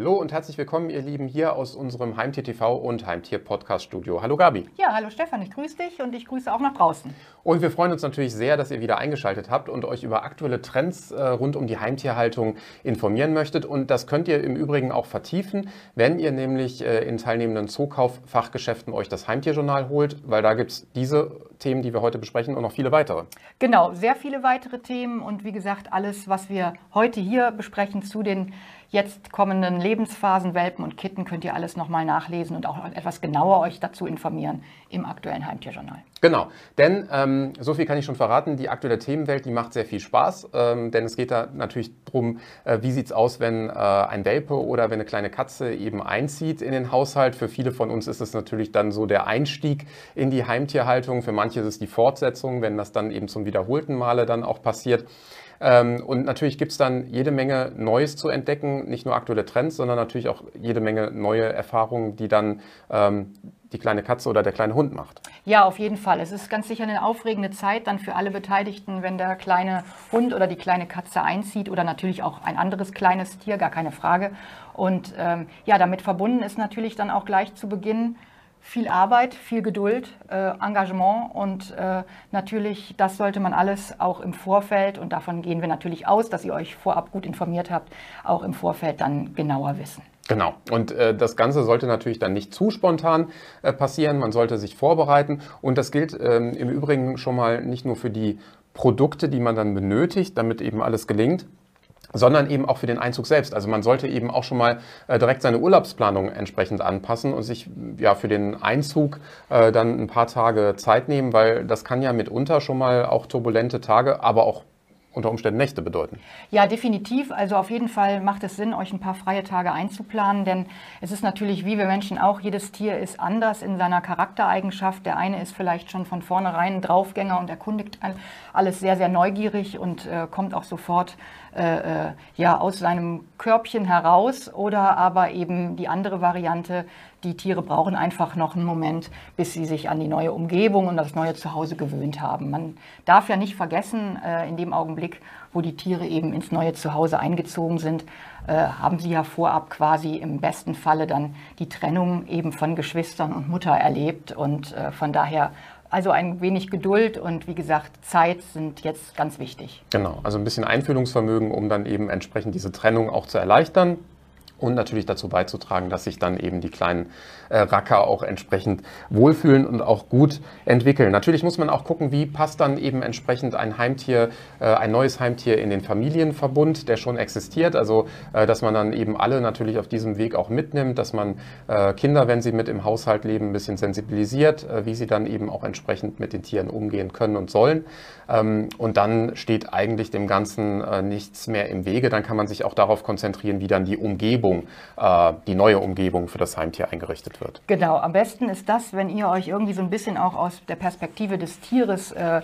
Hallo und herzlich willkommen, ihr Lieben, hier aus unserem Heimtier TV und Heimtier Podcast Studio. Hallo Gabi. Ja, hallo Stefan, ich grüße dich und ich grüße auch nach draußen. Und wir freuen uns natürlich sehr, dass ihr wieder eingeschaltet habt und euch über aktuelle Trends äh, rund um die Heimtierhaltung informieren möchtet. Und das könnt ihr im Übrigen auch vertiefen, wenn ihr nämlich äh, in teilnehmenden Zookauf-Fachgeschäften euch das Heimtierjournal holt, weil da gibt es diese Themen, die wir heute besprechen und noch viele weitere. Genau, sehr viele weitere Themen und wie gesagt, alles, was wir heute hier besprechen zu den jetzt kommenden Lebensphasen, Welpen und Kitten könnt ihr alles nochmal nachlesen und auch etwas genauer euch dazu informieren im aktuellen Heimtierjournal. Genau, denn ähm, so viel kann ich schon verraten, die aktuelle Themenwelt, die macht sehr viel Spaß, ähm, denn es geht da natürlich darum, äh, wie sieht es aus, wenn äh, ein Welpe oder wenn eine kleine Katze eben einzieht in den Haushalt. Für viele von uns ist es natürlich dann so der Einstieg in die Heimtierhaltung, für manche ist es die Fortsetzung, wenn das dann eben zum wiederholten Male dann auch passiert. Ähm, und natürlich gibt es dann jede Menge Neues zu entdecken, nicht nur aktuelle Trends, sondern natürlich auch jede Menge neue Erfahrungen, die dann ähm, die kleine Katze oder der kleine Hund macht. Ja, auf jeden Fall. Es ist ganz sicher eine aufregende Zeit dann für alle Beteiligten, wenn der kleine Hund oder die kleine Katze einzieht oder natürlich auch ein anderes kleines Tier, gar keine Frage. Und ähm, ja, damit verbunden ist natürlich dann auch gleich zu Beginn viel Arbeit, viel Geduld, äh, Engagement und äh, natürlich, das sollte man alles auch im Vorfeld, und davon gehen wir natürlich aus, dass ihr euch vorab gut informiert habt, auch im Vorfeld dann genauer wissen. Genau. Und äh, das Ganze sollte natürlich dann nicht zu spontan äh, passieren. Man sollte sich vorbereiten. Und das gilt ähm, im Übrigen schon mal nicht nur für die Produkte, die man dann benötigt, damit eben alles gelingt, sondern eben auch für den Einzug selbst. Also man sollte eben auch schon mal äh, direkt seine Urlaubsplanung entsprechend anpassen und sich ja für den Einzug äh, dann ein paar Tage Zeit nehmen, weil das kann ja mitunter schon mal auch turbulente Tage, aber auch unter Umständen Nächte bedeuten. Ja, definitiv. Also auf jeden Fall macht es Sinn, euch ein paar freie Tage einzuplanen, denn es ist natürlich wie wir Menschen auch, jedes Tier ist anders in seiner Charaktereigenschaft. Der eine ist vielleicht schon von vornherein ein Draufgänger und erkundigt alles sehr, sehr neugierig und äh, kommt auch sofort äh, äh, ja, aus seinem Körbchen heraus oder aber eben die andere Variante, die Tiere brauchen einfach noch einen Moment, bis sie sich an die neue Umgebung und das neue Zuhause gewöhnt haben. Man darf ja nicht vergessen, äh, in dem Augenblick, wo die Tiere eben ins neue Zuhause eingezogen sind, äh, haben sie ja vorab quasi im besten Falle dann die Trennung eben von Geschwistern und Mutter erlebt. Und äh, von daher also ein wenig Geduld und wie gesagt, Zeit sind jetzt ganz wichtig. Genau, also ein bisschen Einfühlungsvermögen, um dann eben entsprechend diese Trennung auch zu erleichtern und natürlich dazu beizutragen, dass sich dann eben die kleinen äh, Racker auch entsprechend wohlfühlen und auch gut entwickeln. Natürlich muss man auch gucken, wie passt dann eben entsprechend ein Heimtier, äh, ein neues Heimtier in den Familienverbund, der schon existiert. Also, äh, dass man dann eben alle natürlich auf diesem Weg auch mitnimmt, dass man äh, Kinder, wenn sie mit im Haushalt leben, ein bisschen sensibilisiert, äh, wie sie dann eben auch entsprechend mit den Tieren umgehen können und sollen. Ähm, und dann steht eigentlich dem Ganzen äh, nichts mehr im Wege. Dann kann man sich auch darauf konzentrieren, wie dann die Umgebung Umgebung, äh, die neue Umgebung für das Heimtier eingerichtet wird. Genau, am besten ist das, wenn ihr euch irgendwie so ein bisschen auch aus der Perspektive des Tieres äh,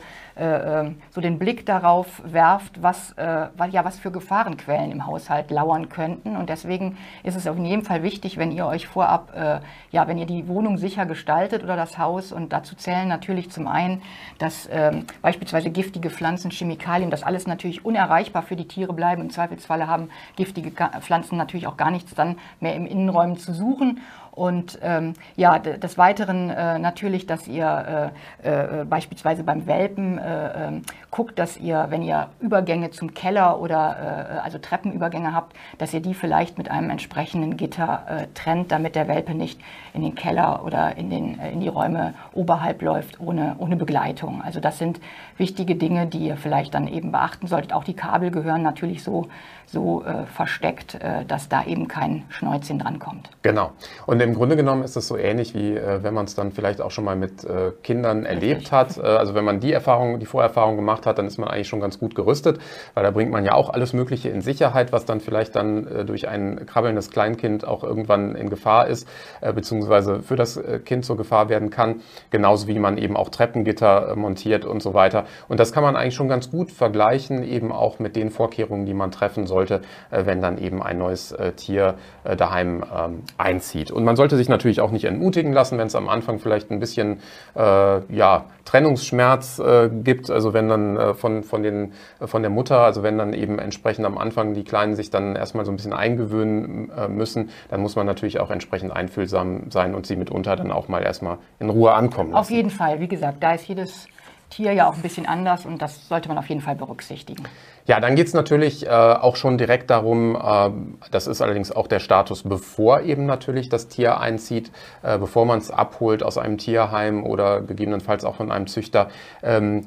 so den Blick darauf werft, was, äh, ja, was für Gefahrenquellen im Haushalt lauern könnten. Und deswegen ist es auf jeden Fall wichtig, wenn ihr euch vorab, äh, ja, wenn ihr die Wohnung sicher gestaltet oder das Haus, und dazu zählen natürlich zum einen, dass ähm, beispielsweise giftige Pflanzen, Chemikalien, das alles natürlich unerreichbar für die Tiere bleiben. Im Zweifelsfalle haben giftige Pflanzen natürlich auch gar nichts dann mehr im Innenräumen zu suchen. Und ähm, ja, des Weiteren äh, natürlich, dass ihr äh, äh, beispielsweise beim Welpen äh, ähm, guckt, dass ihr, wenn ihr Übergänge zum Keller oder äh, also Treppenübergänge habt, dass ihr die vielleicht mit einem entsprechenden Gitter äh, trennt, damit der Welpe nicht in den Keller oder in, den, in die Räume oberhalb läuft ohne, ohne Begleitung. Also das sind wichtige Dinge, die ihr vielleicht dann eben beachten solltet. Auch die Kabel gehören natürlich so, so versteckt, dass da eben kein Schnäuzchen drankommt. Genau. Und im Grunde genommen ist es so ähnlich wie äh, wenn man es dann vielleicht auch schon mal mit äh, Kindern erlebt hat. Äh, also wenn man die Erfahrung, die Vorerfahrung gemacht hat, dann ist man eigentlich schon ganz gut gerüstet, weil da bringt man ja auch alles Mögliche in Sicherheit, was dann vielleicht dann äh, durch ein krabbelndes Kleinkind auch irgendwann in Gefahr ist, äh, beziehungsweise für das äh, Kind zur Gefahr werden kann. Genauso wie man eben auch Treppengitter montiert und so weiter. Und das kann man eigentlich schon ganz gut vergleichen, eben auch mit den Vorkehrungen, die man treffen sollte, wenn dann eben ein neues Tier daheim ähm, einzieht. Und man sollte sich natürlich auch nicht entmutigen lassen, wenn es am Anfang vielleicht ein bisschen äh, ja, Trennungsschmerz äh, gibt, also wenn dann äh, von, von, den, äh, von der Mutter, also wenn dann eben entsprechend am Anfang die Kleinen sich dann erstmal so ein bisschen eingewöhnen äh, müssen, dann muss man natürlich auch entsprechend einfühlsam sein und sie mitunter dann auch mal erstmal in Ruhe ankommen lassen. Auf jeden Fall, wie gesagt, da ist jedes Tier ja auch ein bisschen anders und das sollte man auf jeden Fall berücksichtigen. Ja, dann geht es natürlich äh, auch schon direkt darum, äh, das ist allerdings auch der Status, bevor eben natürlich das Tier einzieht, äh, bevor man es abholt aus einem Tierheim oder gegebenenfalls auch von einem Züchter. Ähm,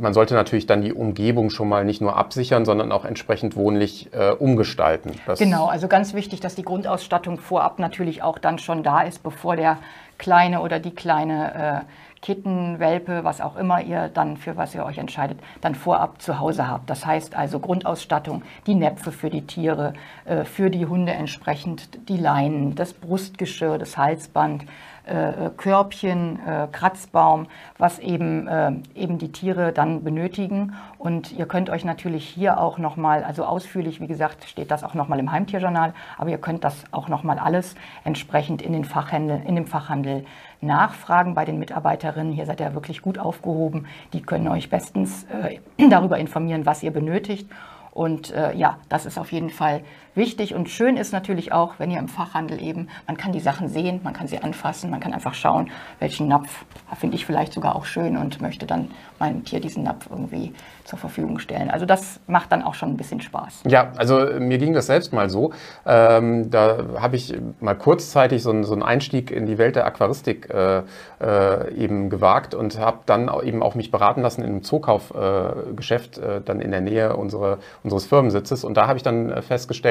man sollte natürlich dann die Umgebung schon mal nicht nur absichern, sondern auch entsprechend wohnlich äh, umgestalten. Das genau, also ganz wichtig, dass die Grundausstattung vorab natürlich auch dann schon da ist, bevor der Kleine oder die Kleine äh, Kitten, Welpe, was auch immer ihr dann für was ihr euch entscheidet, dann vorab zu Hause habt. Das heißt also Grundausstattung, die Näpfe für die Tiere, äh, für die Hunde entsprechend die Leinen, das Brustgeschirr, das Halsband, äh, Körbchen, äh, Kratzbaum, was eben, äh, eben die Tiere dann benötigen. Und ihr könnt euch natürlich hier auch nochmal, also ausführlich, wie gesagt, steht das auch nochmal im Heimtierjournal, aber ihr könnt das auch nochmal alles entsprechend in, den Fachhandel, in dem Fachhandel nachfragen bei den Mitarbeiterinnen. Hier seid ihr wirklich gut aufgehoben. Die können euch bestens äh, darüber informieren, was ihr benötigt. Und äh, ja, das ist auf jeden Fall wichtig und schön ist natürlich auch, wenn ihr im Fachhandel eben, man kann die Sachen sehen, man kann sie anfassen, man kann einfach schauen, welchen Napf finde ich vielleicht sogar auch schön und möchte dann meinem Tier diesen Napf irgendwie zur Verfügung stellen. Also das macht dann auch schon ein bisschen Spaß. Ja, also mir ging das selbst mal so. Ähm, da habe ich mal kurzzeitig so, so, einen Einstieg in die Welt der Aquaristik äh, äh, eben gewagt und habe dann eben auch mich beraten lassen in einem Zookaufgeschäft, äh, dann in der Nähe unsere, unseres Firmensitzes. Und da habe ich dann äh,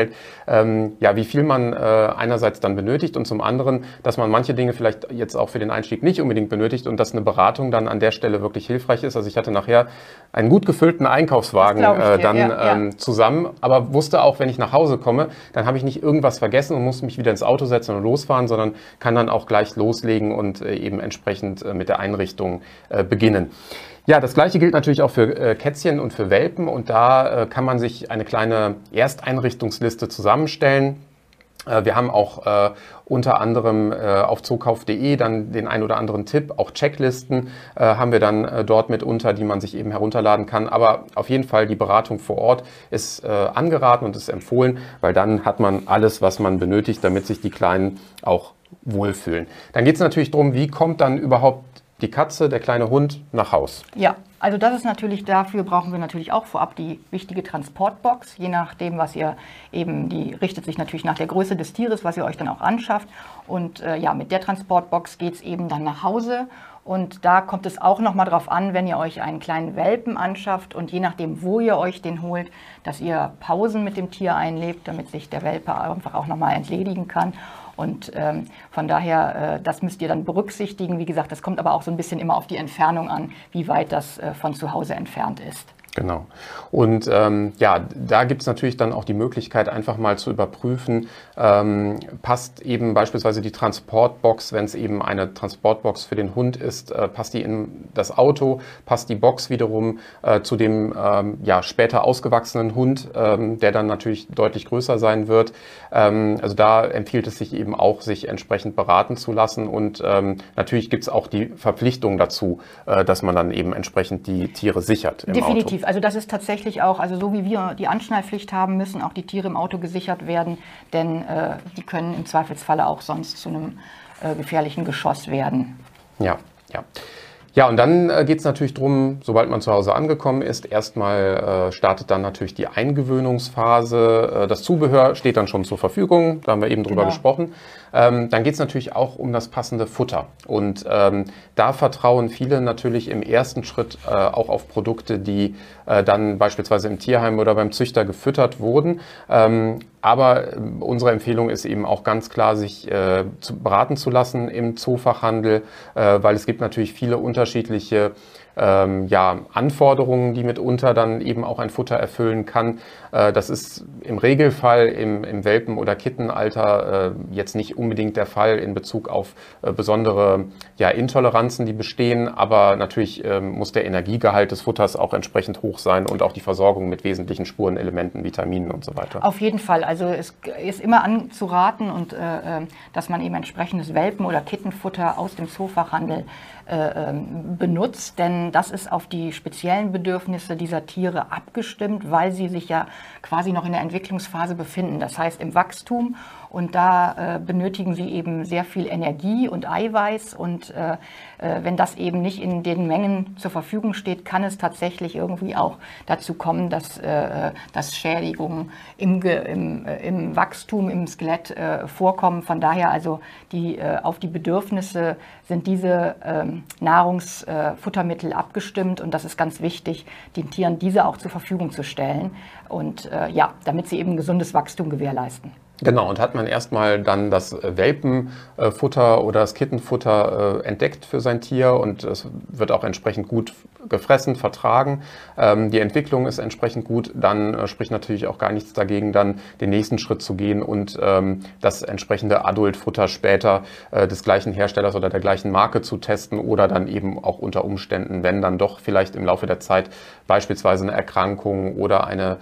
festgestellt, ähm, ja, wie viel man äh, einerseits dann benötigt und zum anderen, dass man manche Dinge vielleicht jetzt auch für den Einstieg nicht unbedingt benötigt und dass eine Beratung dann an der Stelle wirklich hilfreich ist. Also ich hatte nachher einen gut gefüllten Einkaufswagen äh, dann ja, ähm, zusammen, aber wusste auch, wenn ich nach Hause komme, dann habe ich nicht irgendwas vergessen und muss mich wieder ins Auto setzen und losfahren, sondern kann dann auch gleich loslegen und äh, eben entsprechend äh, mit der Einrichtung äh, beginnen. Ja, das gleiche gilt natürlich auch für äh, Kätzchen und für Welpen und da äh, kann man sich eine kleine Ersteinrichtungsliste zusammenstellen. Äh, wir haben auch äh, unter anderem äh, auf zookauf.de dann den ein oder anderen Tipp, auch Checklisten äh, haben wir dann dort mitunter, die man sich eben herunterladen kann. Aber auf jeden Fall die Beratung vor Ort ist angeraten und ist empfohlen, weil dann hat man alles, was man benötigt, damit sich die Kleinen auch wohlfühlen. Dann geht es natürlich darum, wie kommt dann überhaupt die Katze, der kleine Hund nach Haus. Ja, also das ist natürlich, dafür brauchen wir natürlich auch vorab die wichtige Transportbox, je nachdem, was ihr eben, die richtet sich natürlich nach der Größe des Tieres, was ihr euch dann auch anschafft. Und äh, ja, mit der Transportbox geht es eben dann nach Hause. Und da kommt es auch nochmal drauf an, wenn ihr euch einen kleinen Welpen anschafft und je nachdem, wo ihr euch den holt, dass ihr Pausen mit dem Tier einlebt, damit sich der Welpe einfach auch nochmal entledigen kann. Und ähm, von daher, äh, das müsst ihr dann berücksichtigen. Wie gesagt, das kommt aber auch so ein bisschen immer auf die Entfernung an, wie weit das äh, von zu Hause entfernt ist. Genau. Und ähm, ja, da gibt es natürlich dann auch die Möglichkeit, einfach mal zu überprüfen, ähm, passt eben beispielsweise die Transportbox, wenn es eben eine Transportbox für den Hund ist, äh, passt die in das Auto, passt die Box wiederum äh, zu dem ähm, ja, später ausgewachsenen Hund, ähm, der dann natürlich deutlich größer sein wird. Ähm, also da empfiehlt es sich eben auch, sich entsprechend beraten zu lassen. Und ähm, natürlich gibt es auch die Verpflichtung dazu, äh, dass man dann eben entsprechend die Tiere sichert. Im Definitiv. Auto. Also das ist tatsächlich auch, also so wie wir die Anschnallpflicht haben, müssen auch die Tiere im Auto gesichert werden, denn äh, die können im Zweifelsfalle auch sonst zu einem äh, gefährlichen Geschoss werden. Ja, ja. Ja, und dann äh, geht es natürlich darum, sobald man zu Hause angekommen ist, erstmal äh, startet dann natürlich die Eingewöhnungsphase. Äh, das Zubehör steht dann schon zur Verfügung, da haben wir eben drüber genau. gesprochen. Ähm, dann geht es natürlich auch um das passende Futter. Und ähm, da vertrauen viele natürlich im ersten Schritt äh, auch auf Produkte, die äh, dann beispielsweise im Tierheim oder beim Züchter gefüttert wurden. Ähm, aber äh, unsere Empfehlung ist eben auch ganz klar, sich äh, zu, beraten zu lassen im Zoofachhandel, äh, weil es gibt natürlich viele unterschiedliche ähm, ja, Anforderungen, die mitunter dann eben auch ein Futter erfüllen kann. Äh, das ist im Regelfall im, im Welpen- oder Kittenalter äh, jetzt nicht unbedingt der Fall in Bezug auf äh, besondere ja, Intoleranzen, die bestehen, aber natürlich ähm, muss der Energiegehalt des Futters auch entsprechend hoch sein und auch die Versorgung mit wesentlichen Spurenelementen, Vitaminen und so weiter. Auf jeden Fall. Also es ist immer anzuraten und äh, ähm, dass man eben entsprechendes Welpen- oder Kittenfutter aus dem Zoofachhandel äh, benutzt, denn das ist auf die speziellen Bedürfnisse dieser Tiere abgestimmt, weil sie sich ja quasi noch in der Entwicklungsphase befinden, das heißt im Wachstum und da äh, benötigen sie eben sehr viel Energie und Eiweiß. Und äh, äh, wenn das eben nicht in den Mengen zur Verfügung steht, kann es tatsächlich irgendwie auch dazu kommen, dass, äh, dass Schädigungen im, im, äh, im, Wachstum, im Skelett äh, vorkommen. Von daher also die, auf die Bedürfnisse sind diese ähm, Nahrungsfuttermittel abgestimmt. Und das ist ganz wichtig, den Tieren diese auch zur Verfügung zu stellen. Und ja, damit sie eben gesundes Wachstum gewährleisten. Genau, und hat man erstmal dann das äh, Welpenfutter oder das Kittenfutter äh, entdeckt für sein Tier und es wird auch entsprechend gut gefressen, vertragen. Ähm, die Entwicklung ist entsprechend gut, dann äh, spricht natürlich auch gar nichts dagegen, dann den nächsten Schritt zu gehen und ähm, das entsprechende Adultfutter später des gleichen Herstellers oder der gleichen Marke zu testen oder dann eben auch unter Umständen, wenn dann doch vielleicht im Laufe der Zeit beispielsweise eine Erkrankung oder eine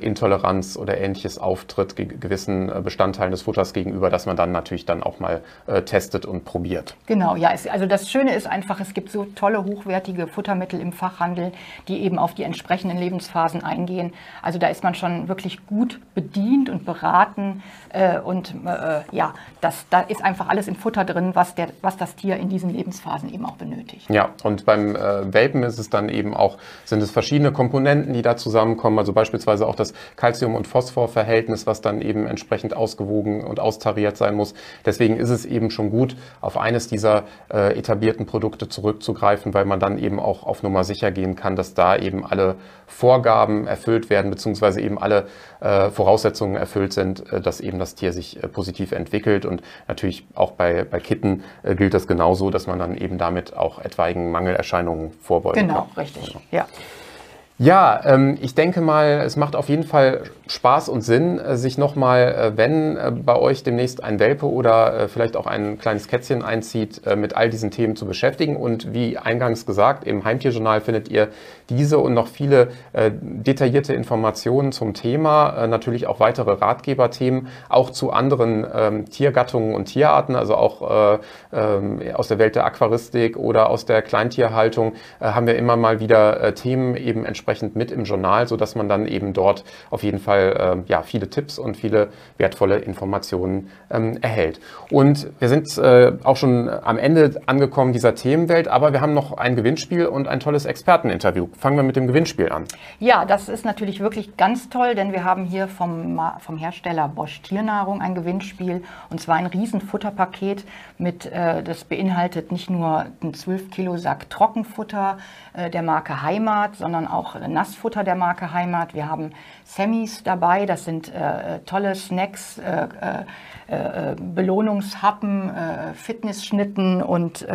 Intoleranz oder ähnliches auftritt, gewissen äh, Bestandteilen des Futters gegenüber, dass man dann natürlich dann auch mal äh, testet und probiert. Genau, ja. Es, also das Schöne ist einfach, es gibt so tolle, hochwertige Futtermittel im Fachhandel, die eben auf die entsprechenden Lebensphasen eingehen. Also da ist man schon wirklich gut bedient und beraten. Äh, und äh, ja, das, da ist einfach alles im Futter drin, was, der, was das Tier in diesen Lebensphasen eben auch benötigt. Ja, und beim äh, Welpen ist es dann eben auch, sind es verschiedene Komponenten, die da zusammenkommen. Also beispielsweise auch das Calcium- und Phosphorverhältnis, was dann eben entsprechend ausgewogen und austariert sein muss. Deswegen ist es eben schon gut, auf eines dieser äh, etablierten Produkte zurückzugreifen, weil man dann eben auch auf Nummer sicher gehen kann, dass da eben alle Vorgaben erfüllt werden, beziehungsweise eben alle äh, Voraussetzungen erfüllt sind, äh, dass eben das Tier sich äh, positiv entwickelt. Und natürlich auch bei, bei Kitten äh, gilt das genauso, dass man dann eben damit auch etwaigen Mangelerscheinungen vorbeugen genau, kann. Genau, richtig. Ja. Ja, ähm, ich denke mal, es macht auf jeden Fall Spaß und Sinn, äh, sich nochmal, äh, wenn äh, bei euch demnächst ein Welpe oder vielleicht auch ein kleines Kätzchen einzieht, mit all diesen Themen zu beschäftigen. Und wie eingangs gesagt, im Heimtierjournal findet ihr diese und noch viele äh, detaillierte Informationen zum Thema, natürlich auch weitere Ratgeberthemen, auch zu anderen ähm, Tiergattungen und Tierarten, also auch ähm, aus der Welt der Aquaristik oder aus der Kleintierhaltung haben wir immer mal wieder Themen eben entsprechend mit im Journal, sodass man dann eben dort auf jeden Fall äh, ja, viele Tipps und viele wertvolle Informationen ähm, erhält. Und wir sind äh, auch schon am Ende angekommen dieser Themenwelt, aber wir haben noch ein Gewinnspiel und ein tolles Experteninterview. Fangen wir mit dem Gewinnspiel an. Ja, das ist natürlich wirklich ganz toll, denn wir haben hier vom, vom Hersteller Bosch Tiernahrung ein Gewinnspiel und zwar ein Riesenfutterpaket mit, äh, das beinhaltet nicht nur einen 12 Kilo Sack Trockenfutter äh, der Marke Heimat, sondern auch Nassfutter der Marke Heimat. Wir haben Semis dabei, das sind äh, tolle Snacks, äh, äh, äh Belohnungshappen, Fitnessschnitten und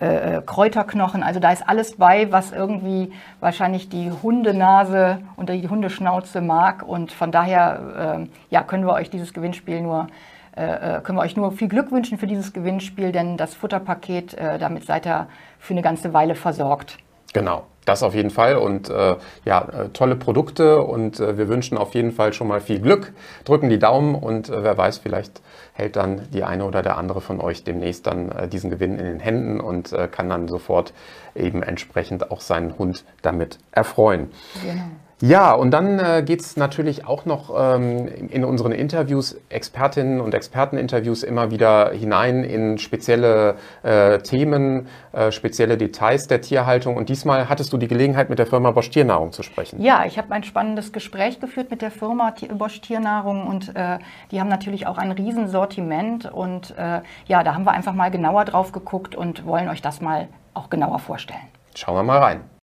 äh, Kräuterknochen. Also da ist alles bei, was irgendwie wahrscheinlich die Hundenase und die Hundeschnauze mag. Und von daher ja, können wir euch dieses Gewinnspiel nur können wir euch nur viel Glück wünschen für dieses Gewinnspiel, denn das Futterpaket, damit seid ihr für eine ganze Weile versorgt. Genau. Das auf jeden Fall und äh, ja, äh, tolle Produkte und äh, wir wünschen auf jeden Fall schon mal viel Glück, drücken die Daumen und äh, wer weiß, vielleicht hält dann die eine oder der andere von euch demnächst dann äh, diesen Gewinn in den Händen und äh, kann dann sofort eben entsprechend auch seinen Hund damit erfreuen. Genau. Ja, und dann äh, geht es natürlich auch noch ähm, in unseren Interviews, Expertinnen und Experteninterviews immer wieder hinein in spezielle äh, Themen, äh, spezielle Details der Tierhaltung. Und diesmal hattest du die Gelegenheit, mit der Firma Bosch Tiernahrung zu sprechen. Ja, ich habe ein spannendes Gespräch geführt mit der Firma Bosch Tiernahrung und äh, die haben natürlich auch ein Riesensortiment. Und äh, ja, da haben wir einfach mal genauer drauf geguckt und wollen euch das mal auch genauer vorstellen. Schauen wir mal rein.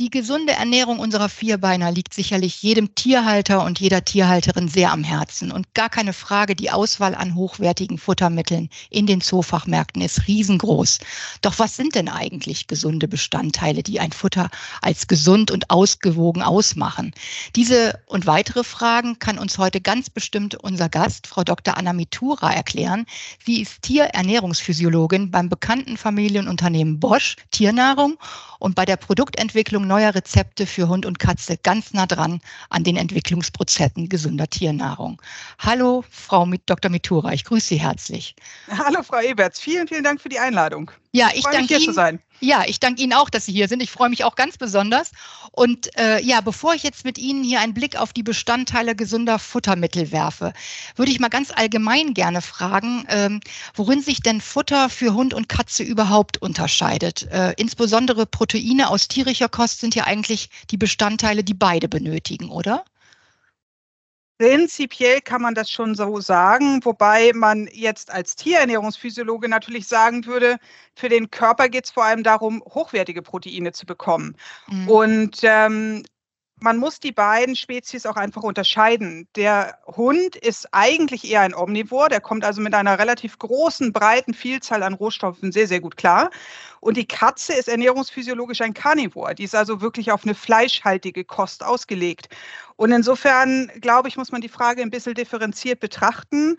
Die gesunde Ernährung unserer Vierbeiner liegt sicherlich jedem Tierhalter und jeder Tierhalterin sehr am Herzen. Und gar keine Frage, die Auswahl an hochwertigen Futtermitteln in den Zoofachmärkten ist riesengroß. Doch was sind denn eigentlich gesunde Bestandteile, die ein Futter als gesund und ausgewogen ausmachen? Diese und weitere Fragen kann uns heute ganz bestimmt unser Gast, Frau Dr. Anna Mitura, erklären. Sie ist Tierernährungsphysiologin beim bekannten Familienunternehmen Bosch Tiernahrung und bei der Produktentwicklung neuer Rezepte für Hund und Katze ganz nah dran an den Entwicklungsprozessen gesunder Tiernahrung. Hallo, Frau Dr. Mitura, ich grüße Sie herzlich. Hallo, Frau Eberts, vielen, vielen Dank für die Einladung. Ja, ich, ich danke Ihnen. Ja, ich danke Ihnen auch, dass Sie hier sind. Ich freue mich auch ganz besonders. Und äh, ja, bevor ich jetzt mit Ihnen hier einen Blick auf die Bestandteile gesunder Futtermittel werfe, würde ich mal ganz allgemein gerne fragen, ähm, worin sich denn Futter für Hund und Katze überhaupt unterscheidet. Äh, insbesondere Proteine aus tierischer Kost sind ja eigentlich die Bestandteile, die beide benötigen, oder? Prinzipiell kann man das schon so sagen, wobei man jetzt als Tierernährungsphysiologe natürlich sagen würde, für den Körper geht es vor allem darum, hochwertige Proteine zu bekommen. Mhm. Und ähm, man muss die beiden Spezies auch einfach unterscheiden. Der Hund ist eigentlich eher ein Omnivor, der kommt also mit einer relativ großen, breiten Vielzahl an Rohstoffen sehr, sehr gut klar. Und die Katze ist ernährungsphysiologisch ein Karnivor, die ist also wirklich auf eine fleischhaltige Kost ausgelegt. Und insofern, glaube ich, muss man die Frage ein bisschen differenziert betrachten.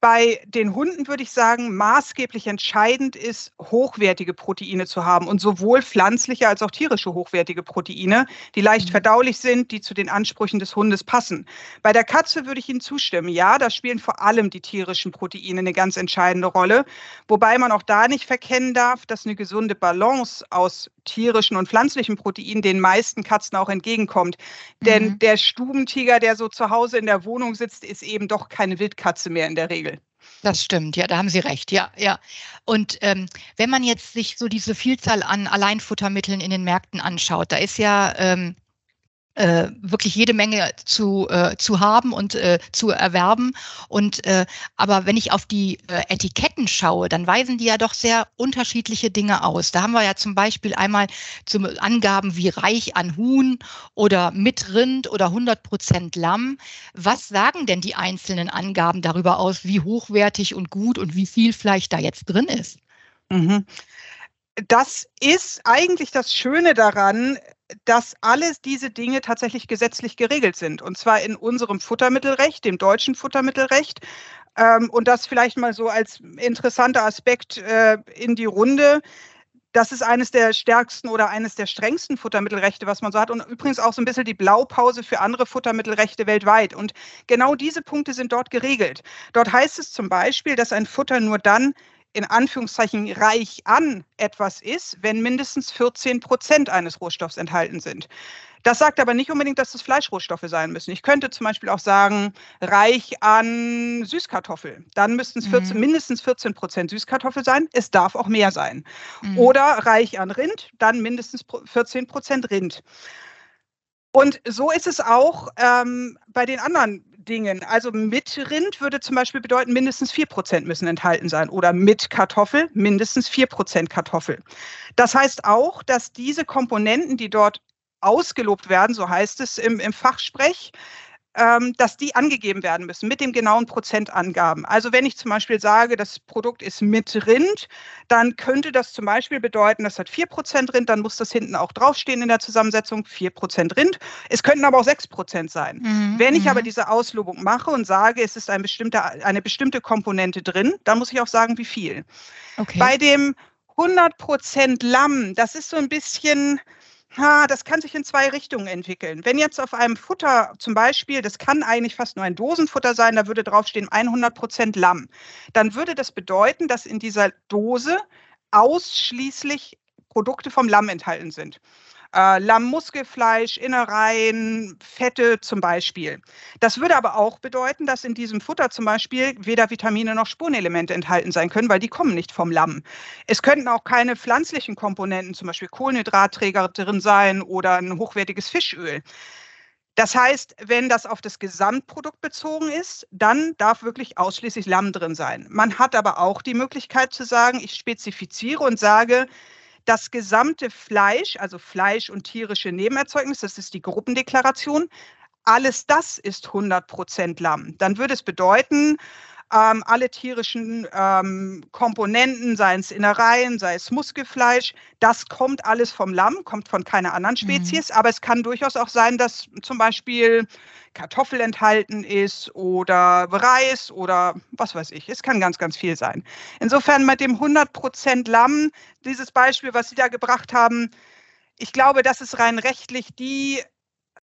Bei den Hunden würde ich sagen, maßgeblich entscheidend ist, hochwertige Proteine zu haben und sowohl pflanzliche als auch tierische hochwertige Proteine, die leicht mhm. verdaulich sind, die zu den Ansprüchen des Hundes passen. Bei der Katze würde ich Ihnen zustimmen. Ja, da spielen vor allem die tierischen Proteine eine ganz entscheidende Rolle, wobei man auch da nicht verkennen darf, dass eine gesunde Balance aus tierischen und pflanzlichen Proteinen den meisten Katzen auch entgegenkommt. Denn mhm. der Stubentiger, der so zu Hause in der Wohnung sitzt, ist eben doch keine Wildkatze mehr in der Regel. Das stimmt, ja, da haben Sie recht, ja, ja. Und ähm, wenn man jetzt sich so diese Vielzahl an Alleinfuttermitteln in den Märkten anschaut, da ist ja ähm, äh, wirklich jede Menge zu, äh, zu haben und äh, zu erwerben. Und äh, aber wenn ich auf die äh, Etiketten schaue, dann weisen die ja doch sehr unterschiedliche Dinge aus. Da haben wir ja zum Beispiel einmal zum Angaben wie reich an Huhn oder mit Rind oder 100 Prozent Lamm. Was sagen denn die einzelnen Angaben darüber aus, wie hochwertig und gut und wie viel Fleisch da jetzt drin ist? Mhm. Das ist eigentlich das Schöne daran, dass alles diese Dinge tatsächlich gesetzlich geregelt sind. Und zwar in unserem Futtermittelrecht, dem deutschen Futtermittelrecht. Ähm, und das vielleicht mal so als interessanter Aspekt äh, in die Runde. Das ist eines der stärksten oder eines der strengsten Futtermittelrechte, was man so hat. Und übrigens auch so ein bisschen die Blaupause für andere Futtermittelrechte weltweit. Und genau diese Punkte sind dort geregelt. Dort heißt es zum Beispiel, dass ein Futter nur dann in Anführungszeichen reich an etwas ist, wenn mindestens 14 Prozent eines Rohstoffs enthalten sind. Das sagt aber nicht unbedingt, dass das Fleischrohstoffe sein müssen. Ich könnte zum Beispiel auch sagen, reich an Süßkartoffel. Dann müssten es 14, mhm. mindestens 14 Prozent Süßkartoffel sein. Es darf auch mehr sein. Mhm. Oder reich an Rind, dann mindestens 14 Prozent Rind. Und so ist es auch ähm, bei den anderen Dingen. Also mit Rind würde zum Beispiel bedeuten, mindestens 4% müssen enthalten sein. Oder mit Kartoffel mindestens 4% Kartoffel. Das heißt auch, dass diese Komponenten, die dort ausgelobt werden, so heißt es im, im Fachsprech, dass die angegeben werden müssen mit dem genauen Prozentangaben. Also wenn ich zum Beispiel sage, das Produkt ist mit Rind, dann könnte das zum Beispiel bedeuten, das hat 4% Rind, dann muss das hinten auch draufstehen in der Zusammensetzung, 4% Rind. Es könnten aber auch 6% sein. Mhm. Wenn ich aber mhm. diese Auslobung mache und sage, es ist ein bestimmter, eine bestimmte Komponente drin, dann muss ich auch sagen, wie viel. Okay. Bei dem 100% Lamm, das ist so ein bisschen Ha, das kann sich in zwei Richtungen entwickeln. Wenn jetzt auf einem Futter zum Beispiel, das kann eigentlich fast nur ein Dosenfutter sein, da würde draufstehen 100 Prozent Lamm, dann würde das bedeuten, dass in dieser Dose ausschließlich Produkte vom Lamm enthalten sind äh, Lammmuskelfleisch, Innereien, Fette zum Beispiel. Das würde aber auch bedeuten, dass in diesem Futter zum Beispiel weder Vitamine noch Spurenelemente enthalten sein können, weil die kommen nicht vom Lamm. Es könnten auch keine pflanzlichen Komponenten, zum Beispiel Kohlenhydratträger drin sein oder ein hochwertiges Fischöl. Das heißt, wenn das auf das Gesamtprodukt bezogen ist, dann darf wirklich ausschließlich Lamm drin sein. Man hat aber auch die Möglichkeit zu sagen, ich spezifiziere und sage, das gesamte Fleisch, also Fleisch und tierische Nebenerzeugnisse, das ist die Gruppendeklaration, alles das ist 100 Prozent Lamm. Dann würde es bedeuten, ähm, alle tierischen ähm, Komponenten, seien es Innereien, sei es Muskelfleisch, das kommt alles vom Lamm, kommt von keiner anderen mhm. Spezies. Mhm. Aber es kann durchaus auch sein, dass zum Beispiel Kartoffel enthalten ist oder Reis oder was weiß ich. Es kann ganz, ganz viel sein. Insofern mit dem 100% Lamm, dieses Beispiel, was Sie da gebracht haben, ich glaube, das ist rein rechtlich die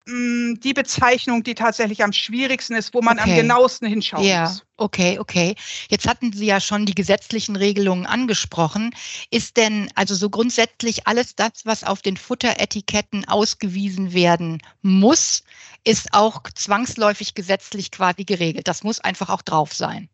die Bezeichnung, die tatsächlich am schwierigsten ist, wo man okay. am genauesten hinschauen ja. muss. Okay, okay. Jetzt hatten Sie ja schon die gesetzlichen Regelungen angesprochen. Ist denn also so grundsätzlich alles das, was auf den Futteretiketten ausgewiesen werden muss, ist auch zwangsläufig gesetzlich quasi geregelt? Das muss einfach auch drauf sein.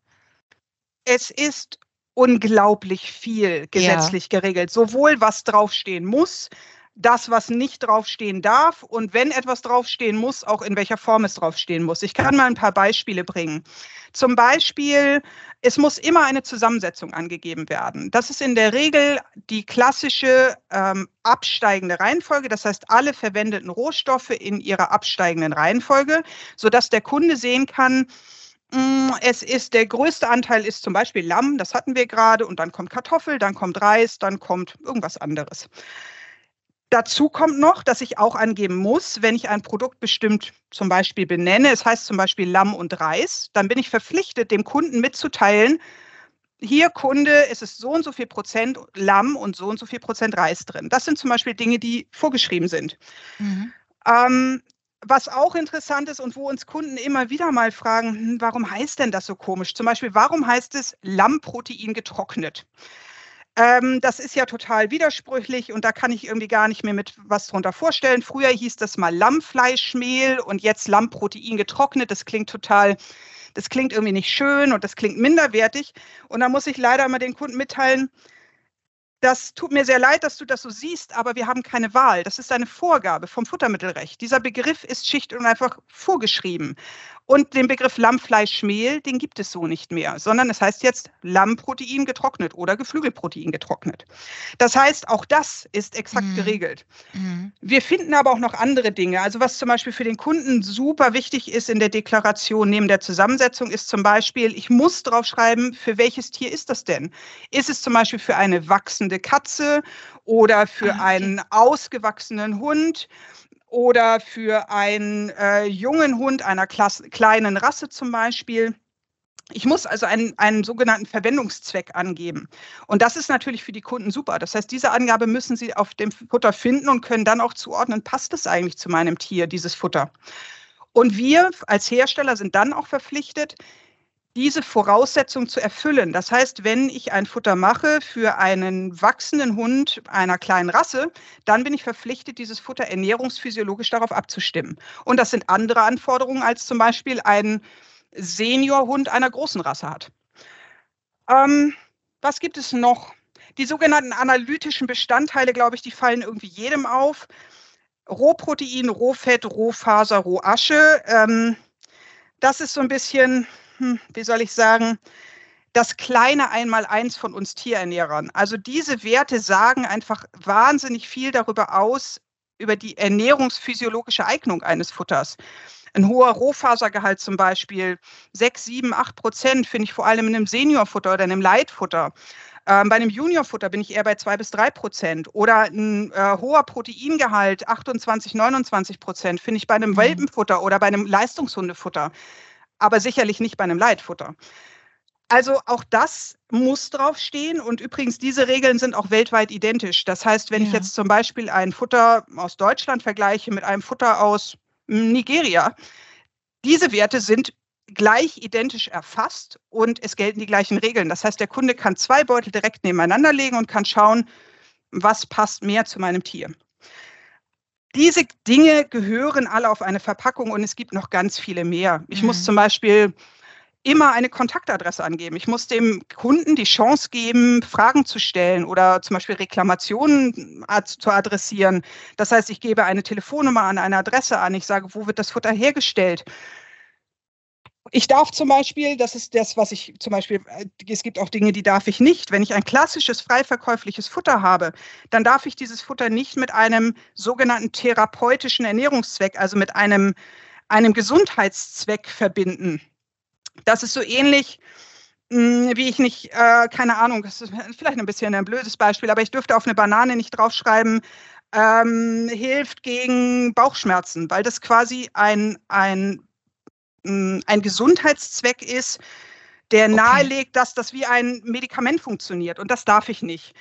Es ist unglaublich viel gesetzlich ja. geregelt, sowohl was draufstehen muss, das, was nicht draufstehen darf und wenn etwas draufstehen muss, auch in welcher Form es draufstehen muss. Ich kann mal ein paar Beispiele bringen. Zum Beispiel, es muss immer eine Zusammensetzung angegeben werden. Das ist in der Regel die klassische ähm, absteigende Reihenfolge, das heißt alle verwendeten Rohstoffe in ihrer absteigenden Reihenfolge, sodass der Kunde sehen kann, mm, es ist der größte Anteil ist zum Beispiel Lamm, das hatten wir gerade, und dann kommt Kartoffel, dann kommt Reis, dann kommt irgendwas anderes. Dazu kommt noch, dass ich auch angeben muss, wenn ich ein Produkt bestimmt zum Beispiel benenne, es heißt zum Beispiel Lamm und Reis, dann bin ich verpflichtet, dem Kunden mitzuteilen, hier Kunde, es ist so und so viel Prozent Lamm und so und so viel Prozent Reis drin. Das sind zum Beispiel Dinge, die vorgeschrieben sind. Mhm. Ähm, was auch interessant ist und wo uns Kunden immer wieder mal fragen, hm, warum heißt denn das so komisch? Zum Beispiel, warum heißt es Lammprotein getrocknet? Ähm, das ist ja total widersprüchlich und da kann ich irgendwie gar nicht mehr mit was drunter vorstellen. Früher hieß das mal Lammfleischmehl und jetzt Lammprotein getrocknet. Das klingt total, das klingt irgendwie nicht schön und das klingt minderwertig. Und da muss ich leider mal den Kunden mitteilen, das tut mir sehr leid, dass du das so siehst, aber wir haben keine Wahl. Das ist eine Vorgabe vom Futtermittelrecht. Dieser Begriff ist schlicht und einfach vorgeschrieben. Und den Begriff Lammfleischmehl, den gibt es so nicht mehr, sondern es heißt jetzt Lammprotein getrocknet oder Geflügelprotein getrocknet. Das heißt, auch das ist exakt mhm. geregelt. Mhm. Wir finden aber auch noch andere Dinge. Also was zum Beispiel für den Kunden super wichtig ist in der Deklaration neben der Zusammensetzung, ist zum Beispiel, ich muss drauf schreiben, für welches Tier ist das denn? Ist es zum Beispiel für eine wachsende Katze oder für ah, okay. einen ausgewachsenen Hund? Oder für einen äh, jungen Hund einer Klasse, kleinen Rasse zum Beispiel. Ich muss also einen, einen sogenannten Verwendungszweck angeben. Und das ist natürlich für die Kunden super. Das heißt, diese Angabe müssen Sie auf dem Futter finden und können dann auch zuordnen, passt es eigentlich zu meinem Tier, dieses Futter. Und wir als Hersteller sind dann auch verpflichtet, diese Voraussetzung zu erfüllen. Das heißt, wenn ich ein Futter mache für einen wachsenden Hund einer kleinen Rasse, dann bin ich verpflichtet, dieses Futter ernährungsphysiologisch darauf abzustimmen. Und das sind andere Anforderungen, als zum Beispiel ein Seniorhund einer großen Rasse hat. Ähm, was gibt es noch? Die sogenannten analytischen Bestandteile, glaube ich, die fallen irgendwie jedem auf. Rohprotein, Rohfett, Rohfaser, Rohasche. Ähm, das ist so ein bisschen hm, wie soll ich sagen, das kleine Einmaleins von uns Tierernährern. Also diese Werte sagen einfach wahnsinnig viel darüber aus, über die ernährungsphysiologische Eignung eines Futters. Ein hoher Rohfasergehalt zum Beispiel, 6, 7, 8 Prozent finde ich vor allem in einem Seniorfutter oder einem Leitfutter. Ähm, bei einem Juniorfutter bin ich eher bei 2 bis 3 Prozent. Oder ein äh, hoher Proteingehalt, 28, 29 Prozent, finde ich bei einem mhm. Welpenfutter oder bei einem Leistungshundefutter aber sicherlich nicht bei einem Leitfutter. Also auch das muss draufstehen und übrigens diese Regeln sind auch weltweit identisch. Das heißt, wenn ja. ich jetzt zum Beispiel ein Futter aus Deutschland vergleiche mit einem Futter aus Nigeria, diese Werte sind gleich identisch erfasst und es gelten die gleichen Regeln. Das heißt, der Kunde kann zwei Beutel direkt nebeneinander legen und kann schauen, was passt mehr zu meinem Tier. Diese Dinge gehören alle auf eine Verpackung und es gibt noch ganz viele mehr. Ich mhm. muss zum Beispiel immer eine Kontaktadresse angeben. Ich muss dem Kunden die Chance geben, Fragen zu stellen oder zum Beispiel Reklamationen zu adressieren. Das heißt, ich gebe eine Telefonnummer an eine Adresse an. Ich sage, wo wird das Futter hergestellt? Ich darf zum Beispiel, das ist das, was ich zum Beispiel, äh, es gibt auch Dinge, die darf ich nicht. Wenn ich ein klassisches freiverkäufliches Futter habe, dann darf ich dieses Futter nicht mit einem sogenannten therapeutischen Ernährungszweck, also mit einem, einem Gesundheitszweck verbinden. Das ist so ähnlich, hm, wie ich nicht, äh, keine Ahnung, das ist vielleicht ein bisschen ein blödes Beispiel, aber ich dürfte auf eine Banane nicht draufschreiben, ähm, hilft gegen Bauchschmerzen, weil das quasi ein, ein, ein Gesundheitszweck ist, der okay. nahelegt, dass das wie ein Medikament funktioniert. Und das darf ich nicht.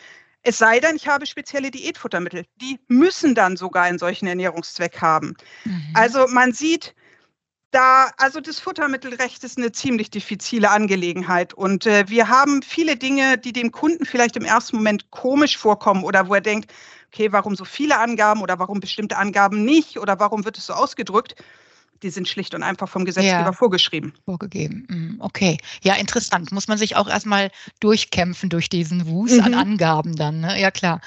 Es sei denn, ich habe spezielle Diätfuttermittel. Die müssen dann sogar einen solchen Ernährungszweck haben. Mhm. Also man sieht, da, also das Futtermittelrecht ist eine ziemlich diffizile Angelegenheit. Und äh, wir haben viele Dinge, die dem Kunden vielleicht im ersten Moment komisch vorkommen oder wo er denkt, okay, warum so viele Angaben oder warum bestimmte Angaben nicht oder warum wird es so ausgedrückt? Die sind schlicht und einfach vom Gesetzgeber ja, vorgeschrieben. Vorgegeben. Mhm, okay. Ja, interessant. Muss man sich auch erstmal durchkämpfen durch diesen Wust mhm. an Angaben dann. Ne? Ja, klar.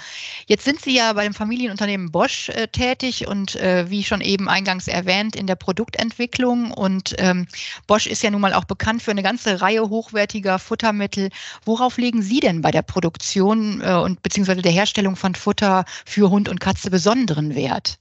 Jetzt sind Sie ja bei dem Familienunternehmen Bosch äh, tätig und äh, wie schon eben eingangs erwähnt, in der Produktentwicklung. Und ähm, Bosch ist ja nun mal auch bekannt für eine ganze Reihe hochwertiger Futtermittel. Worauf legen Sie denn bei der Produktion äh, und beziehungsweise der Herstellung von Futter für Hund und Katze besonderen Wert?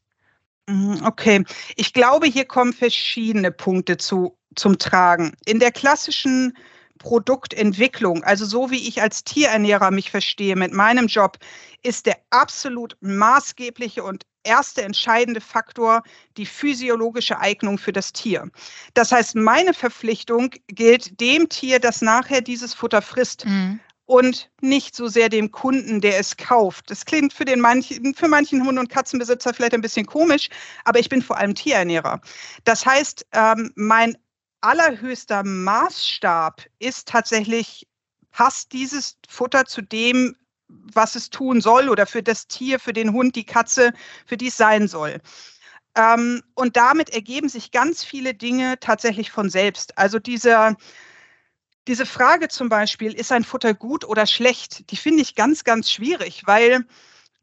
Mhm, okay, ich glaube, hier kommen verschiedene Punkte zu, zum Tragen. In der klassischen Produktentwicklung, also so wie ich als Tierernährer mich verstehe mit meinem Job, ist der absolut maßgebliche und erste entscheidende Faktor die physiologische Eignung für das Tier. Das heißt, meine Verpflichtung gilt dem Tier, das nachher dieses Futter frisst. Mhm und nicht so sehr dem Kunden, der es kauft. Das klingt für, den manchen, für manchen Hund- und Katzenbesitzer vielleicht ein bisschen komisch, aber ich bin vor allem Tierernährer. Das heißt, ähm, mein allerhöchster Maßstab ist tatsächlich, passt dieses Futter zu dem, was es tun soll oder für das Tier, für den Hund, die Katze, für die es sein soll. Ähm, und damit ergeben sich ganz viele Dinge tatsächlich von selbst. Also dieser diese Frage zum Beispiel, ist ein Futter gut oder schlecht, die finde ich ganz, ganz schwierig, weil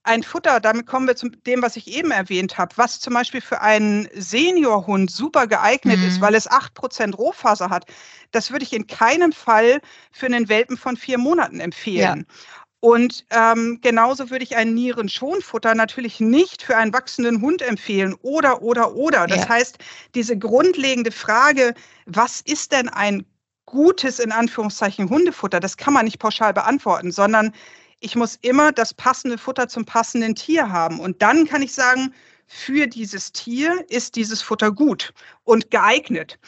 ein Futter, damit kommen wir zu dem, was ich eben erwähnt habe, was zum Beispiel für einen Seniorhund super geeignet mhm. ist, weil es acht Prozent Rohfaser hat, das würde ich in keinem Fall für einen Welpen von vier Monaten empfehlen. Ja. Und ähm, genauso würde ich ein Nierenschonfutter natürlich nicht für einen wachsenden Hund empfehlen. Oder, oder, oder. Das ja. heißt, diese grundlegende Frage, was ist denn ein gutes, in Anführungszeichen, Hundefutter, das kann man nicht pauschal beantworten, sondern ich muss immer das passende Futter zum passenden Tier haben. Und dann kann ich sagen, für dieses Tier ist dieses Futter gut und geeignet.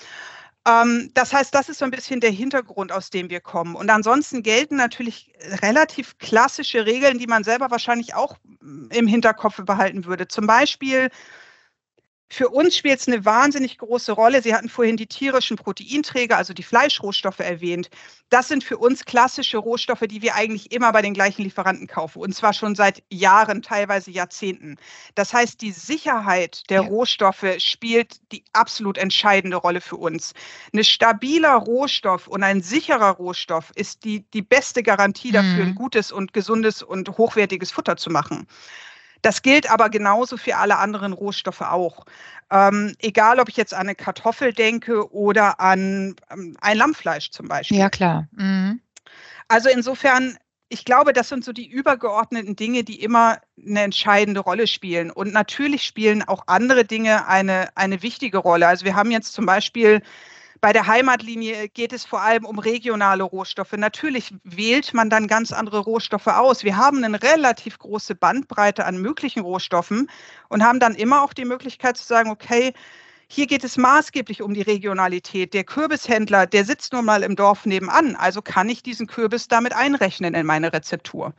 Ähm, das heißt, das ist so ein bisschen der Hintergrund, aus dem wir kommen. Und ansonsten gelten natürlich relativ klassische Regeln, die man selber wahrscheinlich auch im Hinterkopf behalten würde. Zum Beispiel für uns spielt es eine wahnsinnig große Rolle. Sie hatten vorhin die tierischen Proteinträger, also die Fleischrohstoffe erwähnt. Das sind für uns klassische Rohstoffe, die wir eigentlich immer bei den gleichen Lieferanten kaufen. Und zwar schon seit Jahren, teilweise Jahrzehnten. Das heißt, die Sicherheit der. Rohstoffe spielt die absolut entscheidende Rolle für uns. Ein stabiler Rohstoff und ein sicherer Rohstoff ist die, die beste Garantie dafür, mhm. ein gutes und gesundes und hochwertiges Futter zu machen. Das gilt aber genauso für alle anderen Rohstoffe auch. Ähm, egal, ob ich jetzt an eine Kartoffel denke oder an ähm, ein Lammfleisch zum Beispiel. Ja, klar. Mhm. Also insofern, ich glaube, das sind so die übergeordneten Dinge, die immer eine entscheidende Rolle spielen. Und natürlich spielen auch andere Dinge eine, eine wichtige Rolle. Also wir haben jetzt zum Beispiel bei der Heimatlinie geht es vor allem um regionale Rohstoffe. Natürlich wählt man dann ganz andere Rohstoffe aus. Wir haben eine relativ große Bandbreite an möglichen Rohstoffen und haben dann immer auch die Möglichkeit zu sagen, okay, hier geht es maßgeblich um die Regionalität. Der Kürbishändler, der sitzt nun mal im Dorf nebenan, also kann ich diesen Kürbis damit einrechnen in meine Rezeptur.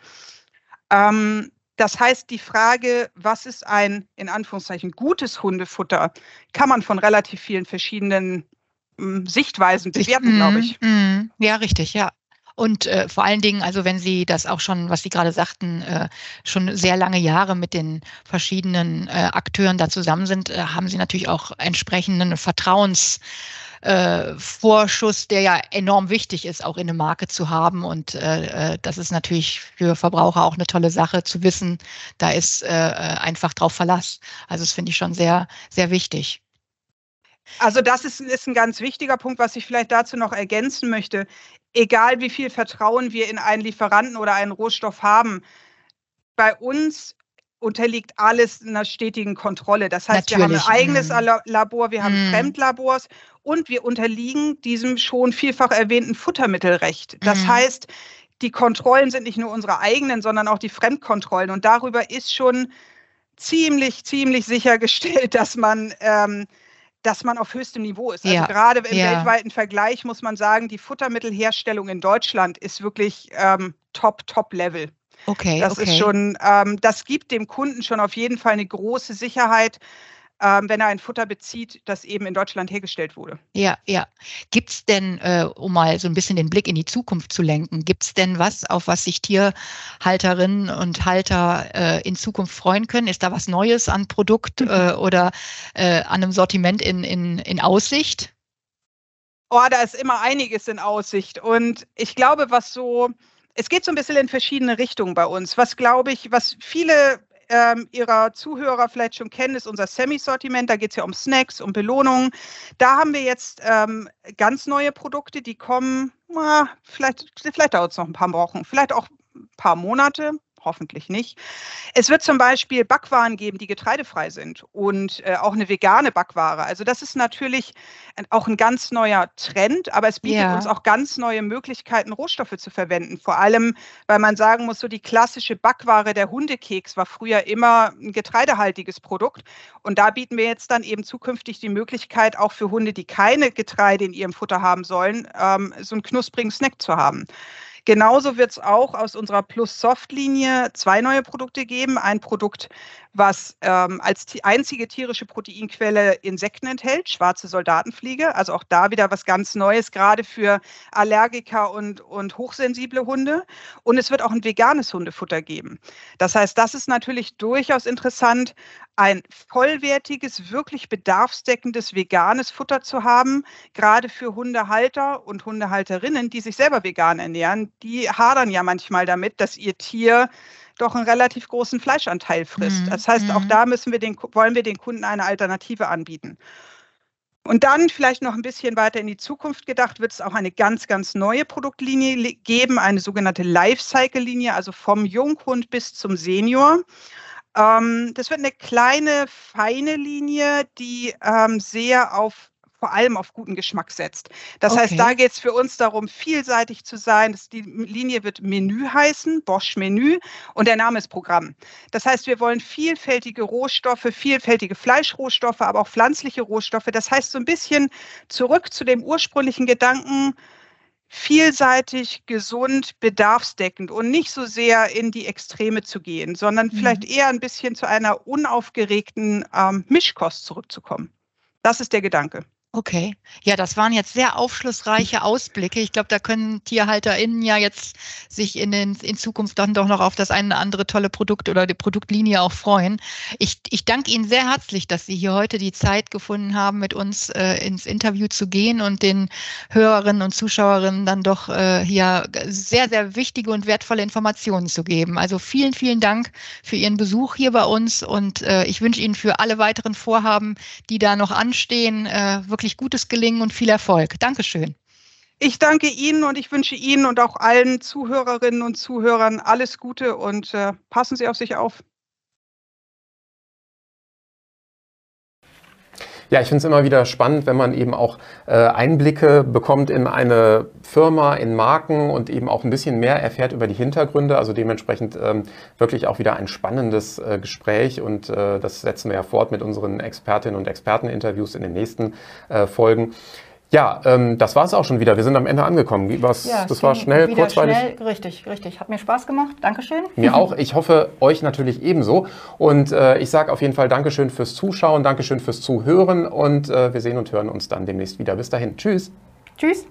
Ähm, das heißt, die Frage, was ist ein in Anführungszeichen gutes Hundefutter, kann man von relativ vielen verschiedenen Sichtweisen bewerten, glaube ich. Mm, mm, ja, richtig, ja. Und äh, vor allen Dingen, also wenn Sie das auch schon, was Sie gerade sagten, äh, schon sehr lange Jahre mit den verschiedenen äh, Akteuren da zusammen sind, äh, haben Sie natürlich auch entsprechenden Vertrauensvorschuss, äh, der ja enorm wichtig ist, auch in eine Marke zu haben. Und äh, das ist natürlich für Verbraucher auch eine tolle Sache zu wissen, da ist einfach drauf Verlass. Also das finde ich schon sehr, sehr wichtig. Also das ist, ist ein ganz wichtiger Punkt, was ich vielleicht dazu noch ergänzen möchte. Egal wie viel Vertrauen wir in einen Lieferanten oder einen Rohstoff haben, bei uns unterliegt alles einer stetigen Kontrolle. Das heißt, Natürlich. wir haben ein eigenes mm. Labor, wir haben mm. Fremdlabors und wir unterliegen diesem schon vielfach erwähnten Futtermittelrecht. Das mm. heißt, die Kontrollen sind nicht nur unsere eigenen, sondern auch die Fremdkontrollen. Und darüber ist schon ziemlich, ziemlich sichergestellt, dass man, ähm, dass man auf höchstem Niveau ist. Also ja. gerade im ja. weltweiten Vergleich muss man sagen, die Futtermittelherstellung in Deutschland ist wirklich ähm, top, top Level. Okay. Das okay. ist schon, ähm, das gibt dem Kunden schon auf jeden Fall eine große Sicherheit, ähm, wenn er ein Futter bezieht, das eben in Deutschland hergestellt wurde. Ja, ja. Gibt es denn, äh, um mal so ein bisschen den Blick in die Zukunft zu lenken, gibt es denn was, auf was sich Tierhalterinnen und Halter äh, in Zukunft freuen können? Ist da was Neues an Produkt mhm. äh, oder äh, an einem Sortiment in, in, in Aussicht? Oh, da ist immer einiges in Aussicht. Und ich glaube, was so, es geht so ein bisschen in verschiedene Richtungen bei uns. Was glaube ich, was viele ähm, Ihrer Zuhörer vielleicht schon kennen, ist unser Semi-Sortiment. Da geht es ja um Snacks, um Belohnungen. Da haben wir jetzt ähm, ganz neue Produkte, die kommen, na, vielleicht, vielleicht dauert es noch ein paar Wochen, vielleicht auch ein paar Monate hoffentlich nicht. Es wird zum Beispiel Backwaren geben, die getreidefrei sind und äh, auch eine vegane Backware. Also das ist natürlich auch ein ganz neuer Trend, aber es bietet ja. uns auch ganz neue Möglichkeiten, Rohstoffe zu verwenden. Vor allem, weil man sagen muss, so die klassische Backware der Hundekeks war früher immer ein getreidehaltiges Produkt. Und da bieten wir jetzt dann eben zukünftig die Möglichkeit, auch für Hunde, die keine Getreide in ihrem Futter haben sollen, ähm, so einen knusprigen Snack zu haben. Genauso wird es auch aus unserer Plus-Soft-Linie zwei neue Produkte geben. Ein Produkt, was ähm, als einzige tierische Proteinquelle Insekten enthält, schwarze Soldatenfliege. Also auch da wieder was ganz Neues, gerade für Allergiker und, und hochsensible Hunde. Und es wird auch ein veganes Hundefutter geben. Das heißt, das ist natürlich durchaus interessant, ein vollwertiges, wirklich bedarfsdeckendes veganes Futter zu haben, gerade für Hundehalter und Hundehalterinnen, die sich selber vegan ernähren. Die hadern ja manchmal damit, dass ihr Tier doch einen relativ großen Fleischanteil frisst. Mhm. Das heißt, auch mhm. da müssen wir den, wollen wir den Kunden eine Alternative anbieten. Und dann vielleicht noch ein bisschen weiter in die Zukunft gedacht, wird es auch eine ganz, ganz neue Produktlinie geben, eine sogenannte Lifecycle-Linie, also vom Junghund bis zum Senior. Ähm, das wird eine kleine, feine Linie, die ähm, sehr auf vor allem auf guten Geschmack setzt. Das okay. heißt, da geht es für uns darum, vielseitig zu sein. Die Linie wird Menü heißen, Bosch Menü, und der Name ist Programm. Das heißt, wir wollen vielfältige Rohstoffe, vielfältige Fleischrohstoffe, aber auch pflanzliche Rohstoffe. Das heißt, so ein bisschen zurück zu dem ursprünglichen Gedanken, vielseitig, gesund, bedarfsdeckend und nicht so sehr in die Extreme zu gehen, sondern mhm. vielleicht eher ein bisschen zu einer unaufgeregten ähm, Mischkost zurückzukommen. Das ist der Gedanke. Okay, ja, das waren jetzt sehr aufschlussreiche Ausblicke. Ich glaube, da können TierhalterInnen ja jetzt sich in, den, in Zukunft dann doch noch auf das eine oder andere tolle Produkt oder die Produktlinie auch freuen. Ich, ich danke Ihnen sehr herzlich, dass Sie hier heute die Zeit gefunden haben, mit uns äh, ins Interview zu gehen und den Hörerinnen und Zuschauerinnen dann doch äh, hier sehr, sehr wichtige und wertvolle Informationen zu geben. Also vielen, vielen Dank für Ihren Besuch hier bei uns und äh, ich wünsche Ihnen für alle weiteren Vorhaben, die da noch anstehen, äh, wirklich wirklich gutes Gelingen und viel Erfolg. Dankeschön. Ich danke Ihnen und ich wünsche Ihnen und auch allen Zuhörerinnen und Zuhörern alles Gute und äh, passen Sie auf sich auf. Ja, ich finde es immer wieder spannend, wenn man eben auch äh, Einblicke bekommt in eine Firma, in Marken und eben auch ein bisschen mehr erfährt über die Hintergründe. Also dementsprechend ähm, wirklich auch wieder ein spannendes äh, Gespräch und äh, das setzen wir ja fort mit unseren Expertinnen und Experteninterviews in den nächsten äh, Folgen. Ja, ähm, das war es auch schon wieder. Wir sind am Ende angekommen. War's? Ja, das war schnell, kurzweilig. Schnell, richtig, richtig. Hat mir Spaß gemacht. Dankeschön. Mir auch. Ich hoffe, euch natürlich ebenso. Und äh, ich sage auf jeden Fall Dankeschön fürs Zuschauen, Dankeschön fürs Zuhören und äh, wir sehen und hören uns dann demnächst wieder. Bis dahin. Tschüss. Tschüss.